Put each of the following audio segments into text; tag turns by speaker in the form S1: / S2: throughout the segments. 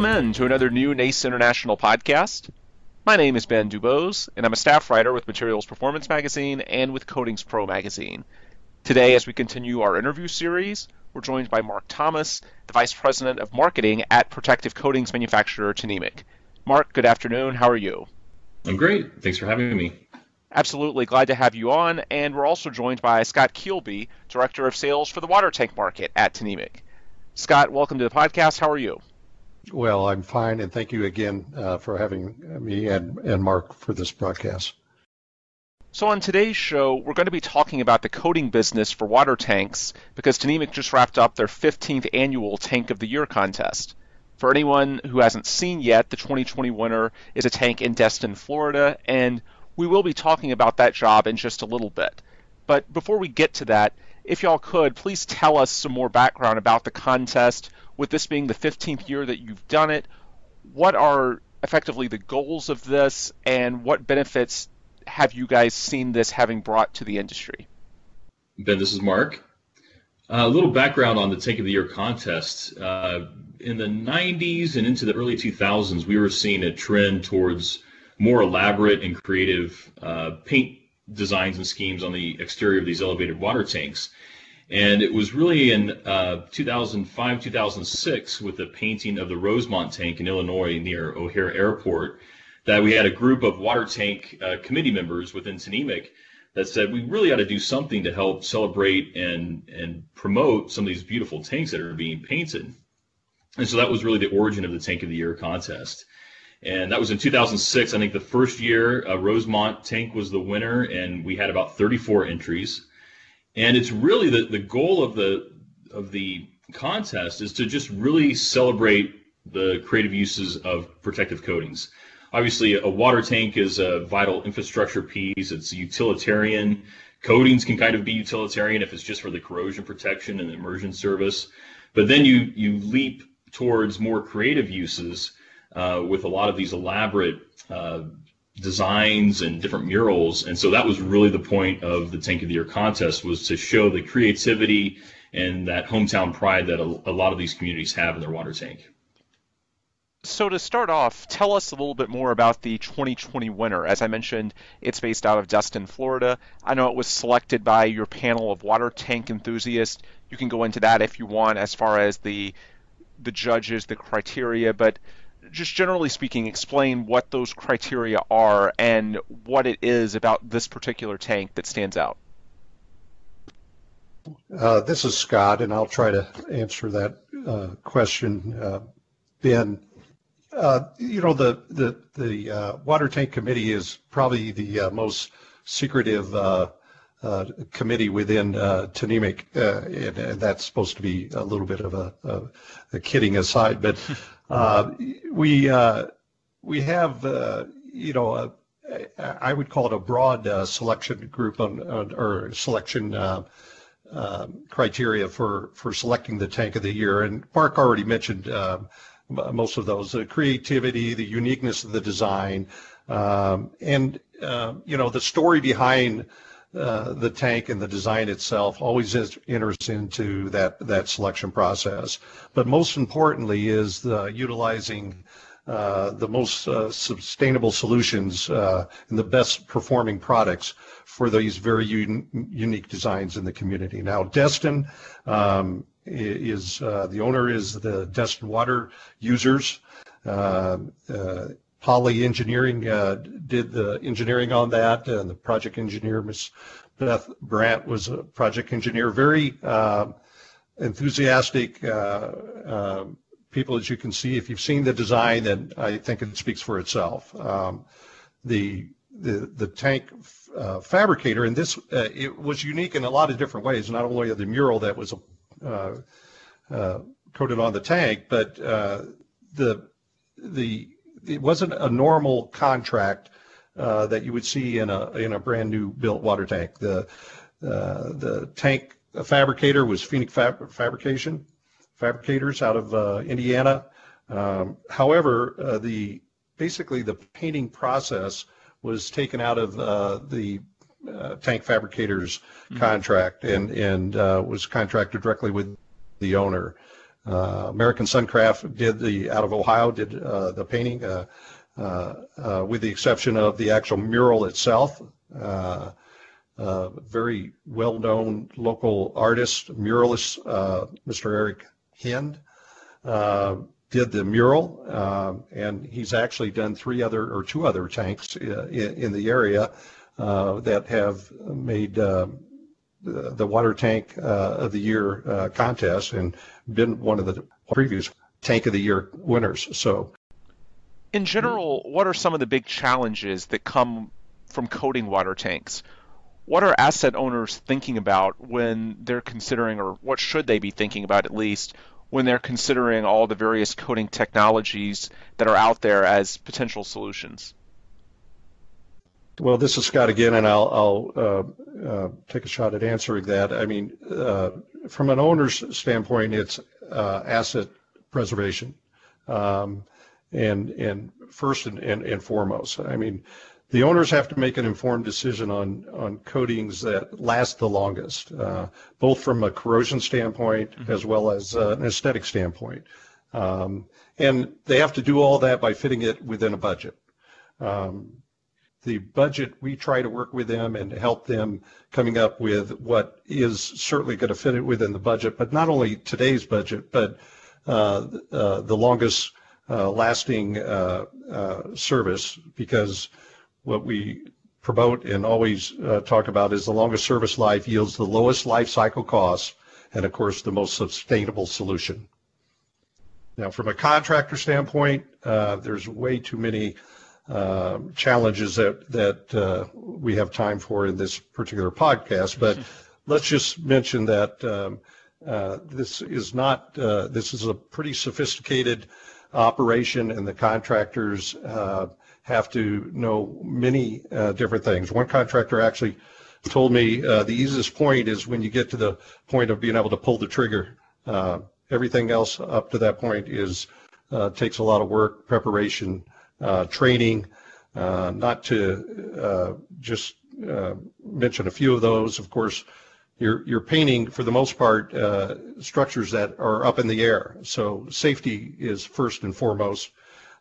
S1: Welcome in to another new NACE International podcast. My name is Ben Dubose, and I'm a staff writer with Materials Performance Magazine and with Coatings Pro Magazine. Today, as we continue our interview series, we're joined by Mark Thomas, the Vice President of Marketing at protective coatings manufacturer Tnemec. Mark, good afternoon. How are you?
S2: I'm great. Thanks for having me.
S1: Absolutely. Glad to have you on. And we're also joined by Scott Kielby, Director of Sales for the water tank market at Tnemec. Scott, welcome to the podcast. How are you?
S3: Well, I'm fine, and thank you again uh, for having me and, and Mark for this broadcast.
S1: So, on today's show, we're going to be talking about the coating business for water tanks because Tnemec just wrapped up their 15th annual Tank of the Year contest. For anyone who hasn't seen yet, the 2020 winner is a tank in Destin, Florida, and we will be talking about that job in just a little bit. But before we get to that, if y'all could, please tell us some more background about the contest, with this being the 15th year that you've done it, what are effectively the goals of this, and what benefits have you guys seen this having brought to the industry?
S2: Ben, this is Mark. Uh, a little background on the Tank of the Year contest. Uh, in the 90s and into the early 2000s, we were seeing a trend towards more elaborate and creative uh, paint designs and schemes on the exterior of these elevated water tanks. And it was really in uh, 2005, 2006, with the painting of the Rosemont tank in Illinois near O'Hare Airport, that we had a group of water tank uh, committee members within Tnemec that said we really ought to do something to help celebrate and and promote some of these beautiful tanks that are being painted. And so that was really the origin of the Tank of the Year contest. And that was in 2006. I think the first year, uh, Rosemont Tank was the winner, and we had about 34 entries and it's really the, the goal of the of the contest is to just really celebrate the creative uses of protective coatings. Obviously, a water tank is a vital infrastructure piece. It's utilitarian. Coatings can kind of be utilitarian if it's just for the corrosion protection and immersion service. But then you you leap towards more creative uses uh, with a lot of these elaborate uh, designs and different murals. And so that was really the point of the Tank of the Year contest was to show the creativity and that hometown pride that a, a lot of these communities have in their water tank.
S1: So to start off, tell us a little bit more about the 2020 winner. As I mentioned, it's based out of Destin, Florida. I know it was selected by your panel of water tank enthusiasts. You can go into that if you want as far as the the judges, the criteria, but just generally speaking, explain what those criteria are and what it is about this particular tank that stands out.
S3: Uh, this is Scott, and I'll try to answer that uh, question. Uh, ben, uh, you know the the the uh, water tank committee is probably the uh, most secretive committee within uh, and, and, that's supposed to be a little bit of a, a, a kidding aside, but Uh, we uh, we have uh, you know I would call it a broad uh, selection group on, on or selection uh, um, criteria for for selecting the tank of the year. And Mark already mentioned um, most of those: the creativity, the uniqueness of the design, um, and you know the story behind. Uh, the tank and the design itself always is, enters into that, that selection process. But most importantly is the utilizing uh, the most uh, sustainable solutions uh, and the best performing products for these very un- unique designs in the community. Now, Destin um, is uh, the owner is the Destin Water Users. Poly Engineering uh, did the engineering on that, and the project engineer, Ms. Beth Brandt, was a project engineer. Very uh, enthusiastic uh, um, people, as you can see. If you've seen the design, then I think it speaks for itself. Um, the, the the tank uh, fabricator, and this uh, it was unique in a lot of different ways. Not only the mural that was uh, coated on the tank, but the the it wasn't a normal contract uh, that you would see in a in a brand new built water tank. The uh, the tank fabricator was Phoenix Fab- Fabrication fabricators out of uh, Indiana. Um, however, uh, the basically the painting process was taken out of uh, the uh, tank fabricators mm-hmm. contract and and was contracted directly with the owner. Uh, American Suncraft did the out of Ohio did uh, the painting, uh, with the exception of the actual mural itself. Very well-known local artist, muralist, Mr. Eric Hind, did the mural, um, and he's actually done three other or two other tanks uh, in, in the area uh, that have made uh, the, the water tank of the year contest and been one of the previous tank of the year winners. So,
S1: in general, what are some of the big challenges that come from coating water tanks? What are asset owners thinking about when they're considering, or what should they be thinking about at least, when they're considering all the various coating technologies that are out there as potential solutions?
S3: Well, this is Scott again, and I'll, I'll uh, uh, take a shot at answering that. I mean, uh, from an owner's standpoint, it's uh, asset preservation, um, and and first and, and, and foremost. I mean, the owners have to make an informed decision on on coatings that last the longest, uh, both from a corrosion standpoint mm-hmm. as well as uh, an aesthetic standpoint. Um, and they have to do all that by fitting it within a budget. Um, the budget, we try to work with them and help them coming up with what is certainly going to fit it within the budget, but not only today's budget, but uh, uh, the longest uh, lasting uh, uh, service because what we promote and always uh, talk about is the longest service life yields the lowest life cycle costs and of course the most sustainable solution. Now from a contractor standpoint, there's way too many uh, challenges that that uh, we have time for in this particular podcast. But let's just mention that um, uh, this is not uh, this is a pretty sophisticated operation, and the contractors uh, have to know many uh, different things. One contractor actually told me the easiest point is when you get to the point of being able to pull the trigger. everything else up to that point is takes a lot of work, preparation, training, uh, not to uh, just mention a few of those. Of course, you're, you're painting, for the most part, structures that are up in the air. So safety is first and foremost.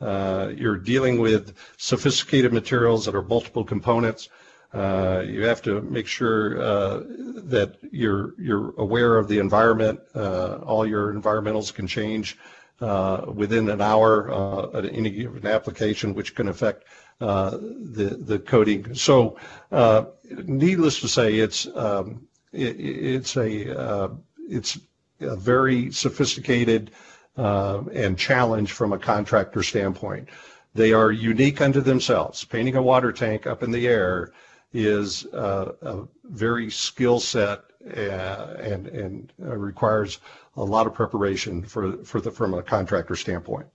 S3: Uh, you're dealing with sophisticated materials that are multiple components. Uh, you have to make sure uh, that you're you're aware of the environment. all your environmentals can change uh, within an hour uh, at any given application, which can affect uh, the the coating. So, uh, needless to say, it's um, it, it's a uh, it's a very sophisticated and challenge from a contractor standpoint. They are unique unto themselves. Painting a water tank up in the air is a very skill set Uh, and and uh, requires a lot of preparation for for the from a contractor standpoint.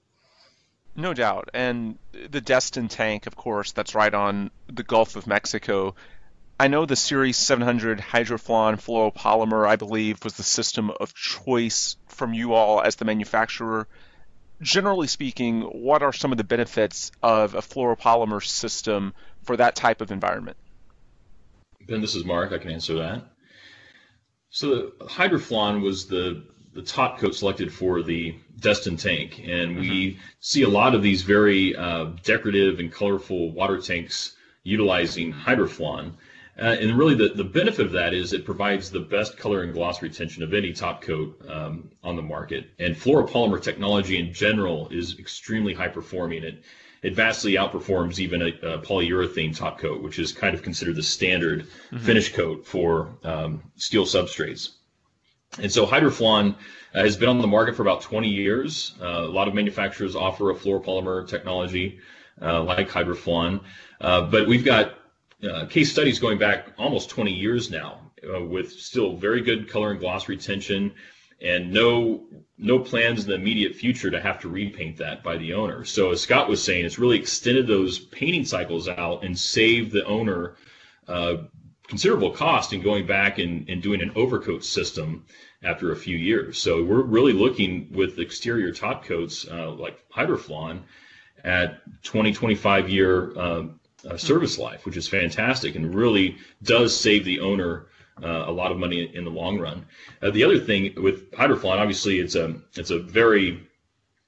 S1: No doubt, and the Destin tank, of course, that's right on the Gulf of Mexico. I know the Series 700 Hydroflon fluoropolymer, I believe, was the system of choice from you all as the manufacturer. Generally speaking, what are some of the benefits of a fluoropolymer system for that type of environment?
S2: Ben, this is Mark. I can answer that. So, Hydroflon was the the top coat selected for the Destin tank, and we mm-hmm. see a lot of these very uh, decorative and colorful water tanks utilizing Hydroflon. Uh, and really, the, the benefit of that is it provides the best color and gloss retention of any top coat um, on the market. And fluoropolymer technology in general is extremely high performing. It, it vastly outperforms even a, a polyurethane top coat, which is kind of considered the standard mm-hmm. finish coat for um, steel substrates. And so Hydroflon uh, has been on the market for about 20 years. Uh, a lot of manufacturers offer a fluoropolymer technology uh, like Hydroflon, uh, but we've got uh, case studies going back almost 20 years now uh, with still very good color and gloss retention and no no plans in the immediate future to have to repaint that by the owner. So as Scott was saying, it's really extended those painting cycles out and saved the owner considerable cost in going back and, and doing an overcoat system after a few years. So we're really looking with exterior top coats uh, like Hydroflon at 20, 25 year uh, uh, service life, which is fantastic and really does save the owner uh, a lot of money in the long run. Uh, the other thing with Hydroflon, obviously, it's a it's a very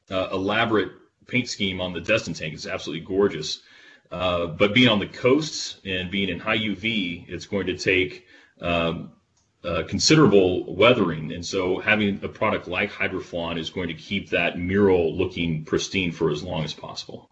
S2: uh, elaborate paint scheme on the Destin tank. It's absolutely gorgeous. Uh, but being on the coasts and being in high UV, it's going to take um, uh, considerable weathering. And so having a product like Hydroflon is going to keep that mural looking pristine for as long as possible.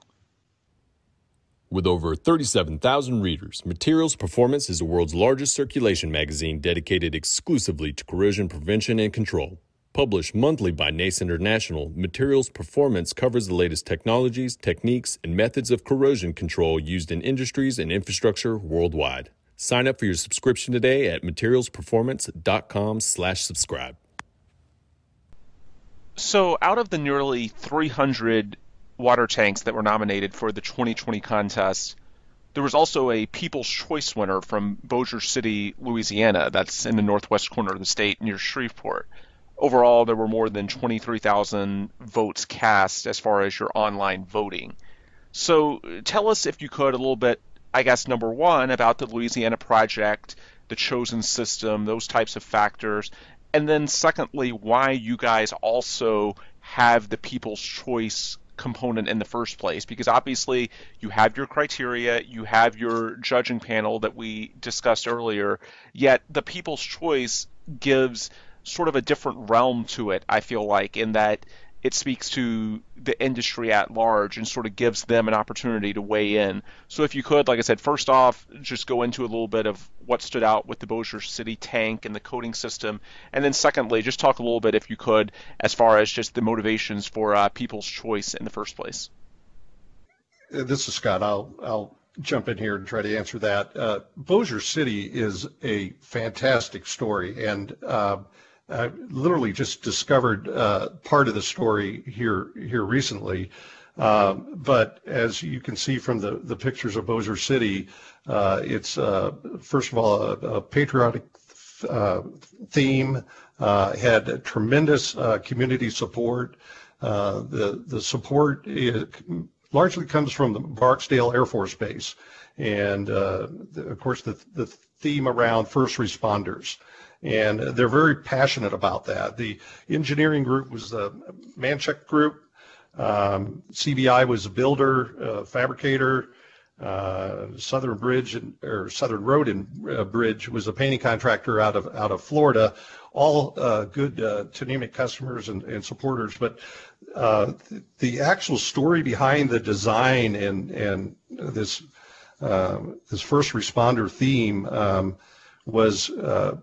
S4: With over 37,000 readers, Materials Performance is the world's largest circulation magazine dedicated exclusively to corrosion prevention and control. Published monthly by NACE International, Materials Performance covers the latest technologies, techniques, and methods of corrosion control used in industries and infrastructure worldwide. Sign up for your subscription today at materialsperformance.com/slash-subscribe.
S1: So, out of the nearly 300 water tanks that were nominated for the 2020 contest. There was also a People's Choice winner from Bossier City, Louisiana. That's in the northwest corner of the state near Shreveport. Overall, there were more than 23,000 votes cast as far as your online voting. So tell us, if you could, a little bit, I guess, number one, about the Louisiana project, the chosen system, those types of factors. And then, secondly, why you guys also have the People's Choice component in the first place because obviously you have your criteria, you have your judging panel that we discussed earlier, yet the people's choice gives sort of a different realm to it, I feel like, in that it speaks to the industry at large and sort of gives them an opportunity to weigh in. So if you could, like I said, first off, just go into a little bit of what stood out with the Bossier City tank and the coating system, and then secondly, just talk a little bit, if you could, as far as just the motivations for uh, people's choice in the first place.
S3: Uh, this is Scott. I'll I'll jump in here and try to answer that. Uh, Bossier City is a fantastic story, and uh, I literally just discovered uh, part of the story here here recently. Um, but as you can see from the, the pictures of Bossier City, uh, it's uh, first of all a, a patriotic uh, theme, uh, had tremendous uh, community support. the the support is, largely comes from the Barksdale Air Force Base, and the, of course the the theme around first responders and they're very passionate about that. The engineering group was the Manchac group. Um, CBI was a builder, uh, fabricator. Uh, Southern Bridge and, or Southern Road and uh, Bridge was a painting contractor out of out of Florida. All uh, good uh, customers and, and supporters, but uh, the actual story behind the design and and this this first responder theme um, was uh,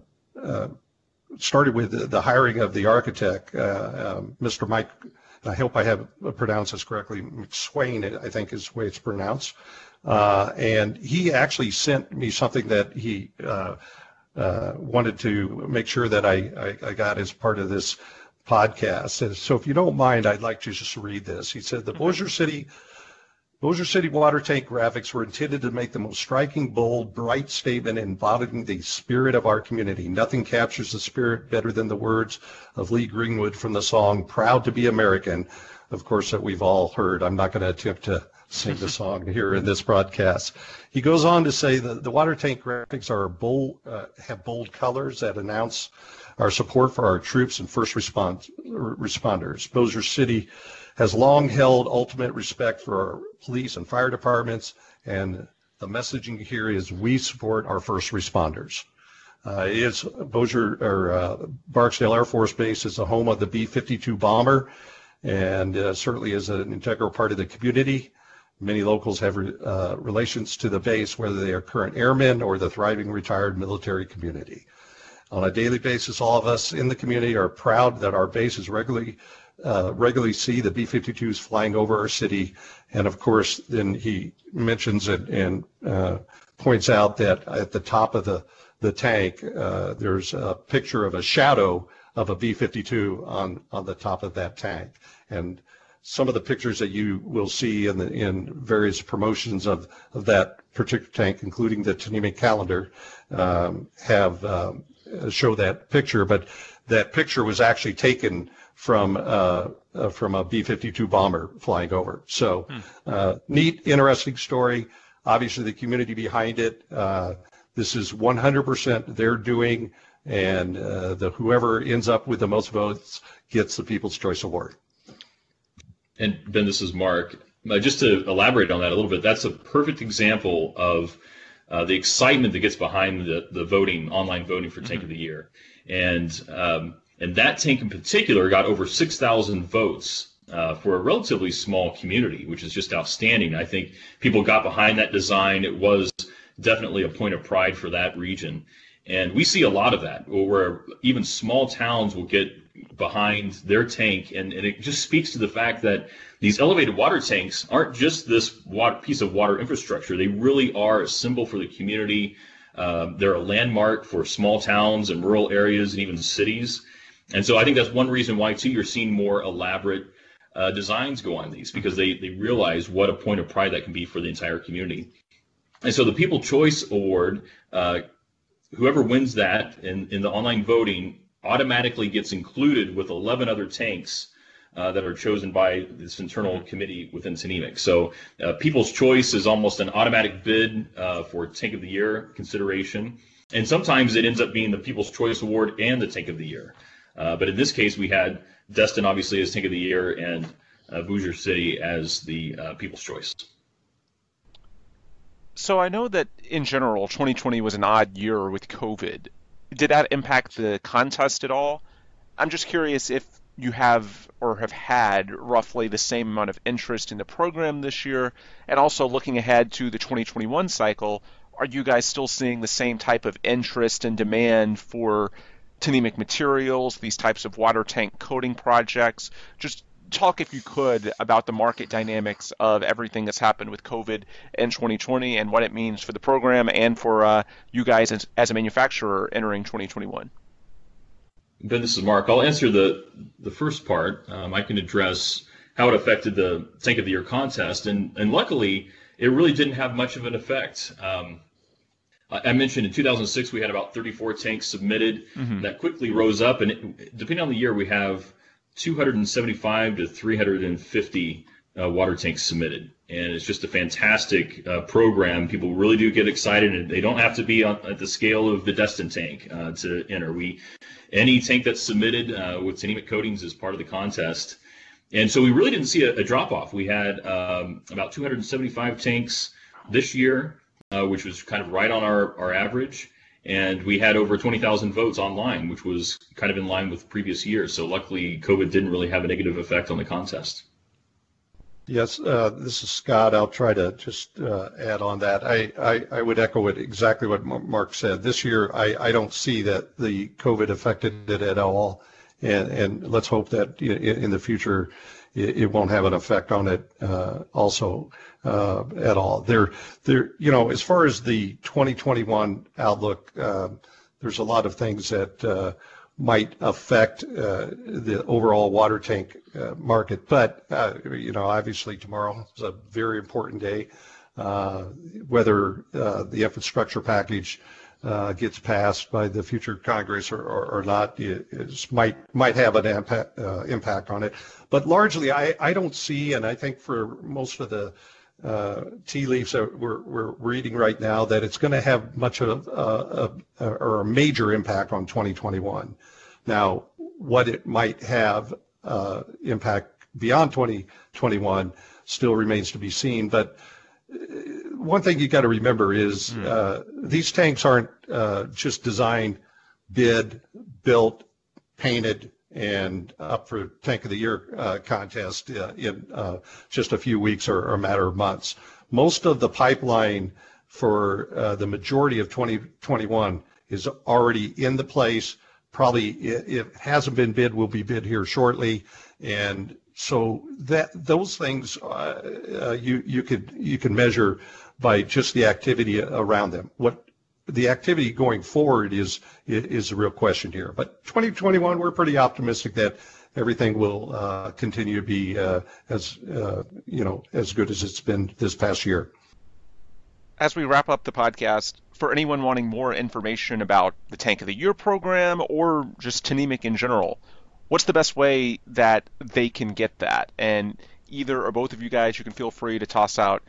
S3: started with the hiring of the architect, uh, um, Mr. Mike, I hope I have pronounced this correctly, McSwain, I think is the way it's pronounced. Uh, and he actually sent me something that he uh, uh, wanted to make sure that I, I, I, got as part of this podcast. And so if you don't mind, I'd like to just read this. He said, the Bossier City Bossier City water tank graphics were intended to make the most striking, bold, bright statement embodying the spirit of our community. Nothing captures the spirit better than the words of Lee Greenwood from the song Proud to be American, of course, that we've all heard. I'm not going to attempt to sing the song here in this broadcast. He goes on to say that the water tank graphics are bold, uh, have bold colors that announce our support for our troops and first response, responders. Bossier City has long held ultimate respect for our police and fire departments, and the messaging here is we support our first responders. Uh, it's Bossier or uh, Barksdale Air Force Base is the home of the B-52 bomber, and uh, certainly is an integral part of the community. Many locals have uh, relations to the base, whether they are current airmen or the thriving retired military community. On a daily basis, all of us in the community are proud that our base is regularly uh, regularly see the B-52s flying over our city. And of course, then he mentions it and uh, points out that at the top of the, the tank, uh, there's a picture of a shadow of a B-52 on, on the top of that tank. And some of the pictures that you will see in, the, in various promotions of, of that particular tank, including the Tnemec calendar, um, have um, show that picture. But that picture was actually taken from uh, uh, from a B-52 bomber flying over. So hmm. uh, neat, interesting story. Obviously, the community behind it, uh, this is 100% their doing, and uh, the whoever ends up with the most votes gets the People's Choice Award.
S2: And Ben, this is Mark. Just to elaborate on that a little bit, that's a perfect example of uh, the excitement that gets behind the, the voting, online voting for Tank mm-hmm. of the Year. And um, and that tank in particular got over 6,000 votes uh, for a relatively small community, which is just outstanding. I think people got behind that design. It was definitely a point of pride for that region. And we see a lot of that where even small towns will get behind their tank. And, and it just speaks to the fact that these elevated water tanks aren't just this water, piece of water infrastructure. They really are a symbol for the community. Uh, they're a landmark for small towns and rural areas and even cities. And so I think that's one reason why, too, you're seeing more elaborate uh, designs go on these because they, they realize what a point of pride that can be for the entire community. And so the People Choice Award, uh, whoever wins that in, in the online voting automatically gets included with 11 other tanks uh, that are chosen by this internal committee within Tnemec. So uh, People's Choice is almost an automatic bid uh, for Tank of the Year consideration. And sometimes it ends up being the People's Choice Award and the Tank of the Year. Uh, but in this case, we had Destin obviously as Tank of the Year and uh, City as the uh, People's Choice.
S1: So I know that in general, 2020 was an odd year with COVID. Did that impact the contest at all? I'm just curious if you have or have had roughly the same amount of interest in the program this year, and also looking ahead to the 2021 cycle, are you guys still seeing the same type of interest and demand for Tnemec materials, these types of water tank coating projects. Just talk, if you could, about the market dynamics of everything that's happened with COVID in 2020 and what it means for the program and for uh, you guys as, as, a manufacturer entering 2021.
S2: Ben, this is Mark. I'll answer the the first part. Um, I can address how it affected the Tank of the Year contest, and and luckily, it really didn't have much of an effect. Um, I mentioned in 2006 we had about 34 tanks submitted. Mm-hmm. That quickly rose up, and it, depending on the year, we have 275 to 350 uh, water tanks submitted, and it's just a fantastic uh, program. People really do get excited, and they don't have to be on, at the scale of the Destin tank uh, to enter. We any tank that's submitted uh, with Tnemec coatings is part of the contest, and so we really didn't see a, a drop off. We had um, about 275 tanks this year uh, which was kind of right on our, our average. And we had over 20,000 votes online, which was kind of in line with previous years. So luckily, COVID didn't really have a negative effect on the contest.
S3: Yes, uh, this is Scott. I'll try to just uh, add on that. I, I, I, would echo it exactly what Mark said. This year, I, I don't see that the COVID affected it at all. And, and let's hope that in the future it, won't have an effect on it uh, also uh, at all. There, there, you know, as far as the 2021 outlook, uh, there's a lot of things that uh, might affect uh, the overall water tank uh, market. But you know, obviously tomorrow is a very important day. whether the infrastructure package uh, gets passed by the future Congress or, or, or not it might might have an impact, uh, impact on it. But largely, I, I don't see, and I think for most of the uh, tea leaves that we're, we're reading right now, that it's going to have much of a, a, or a major impact on 2021. Now, what it might have uh, impact beyond 2021 still remains to be seen, but one thing you got to remember is mm. uh, these tanks aren't uh, just designed, bid, built, painted, and up for Tank of the Year uh, contest uh, in uh, just a few weeks or, or, a matter of months. Most of the pipeline for uh, the majority of 2021 is already in the place. Probably, if it hasn't been bid, will be bid here shortly, and so that those things you you could you can measure by just the activity around them. What the activity going forward is is a real question here. But 2021, we're pretty optimistic that everything will uh, continue to be uh, as uh, you know as good as it's been this past year.
S1: As we wrap up the podcast, for anyone wanting more information about the Tank of the Year program or just Tnemec in general, what's the best way that they can get that? And either or both of you guys, you can feel free to toss out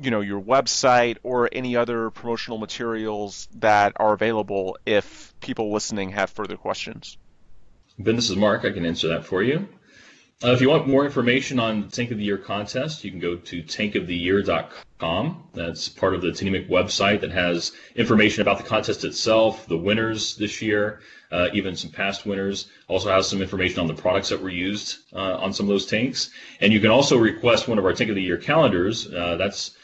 S1: you know your website or any other promotional materials that are available if people listening have further questions.
S2: Ben, this is Mark. I can answer that for you. Uh, if you want more information on Tank of the Year contest, you can go to tankoftheyear.com. That's part of the Tnemec website that has information about the contest itself, the winners this year, uh, even some past winners. Also has some information on the products that were used uh, on some of those tanks. And you can also request one of our Tank of the Year calendars. Uh, that's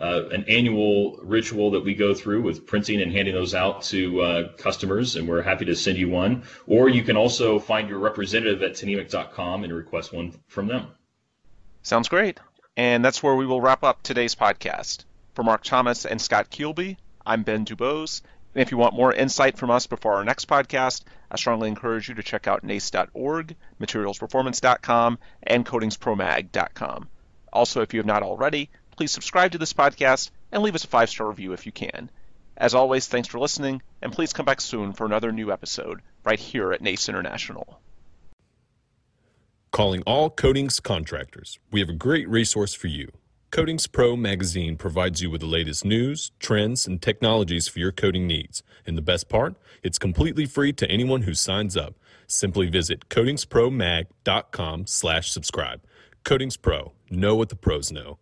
S2: uh, an annual ritual that we go through with printing and handing those out to uh, customers, and we're happy to send you one. Or you can also find your representative at Tnemec.com and request one from them.
S1: Sounds great. And that's where we will wrap up today's podcast. For Mark Thomas and Scott Kielby, I'm Ben Dubose. And if you want more insight from us before our next podcast, I strongly encourage you to check out NACE.org, materialsperformance.com, and coatingspromag.com. Also, if you have not already, please subscribe to this podcast and leave us a five star review if you can. As always, thanks for listening, and please come back soon for another new episode right here at NACE International.
S4: Calling all coatings contractors, we have a great resource for you. Coatings Pro magazine provides you with the latest news, trends, and technologies for your coating needs. And the best part, it's completely free to anyone who signs up. Simply visit coatingspromag.com slash subscribe. Coatings Pro, know what the pros know.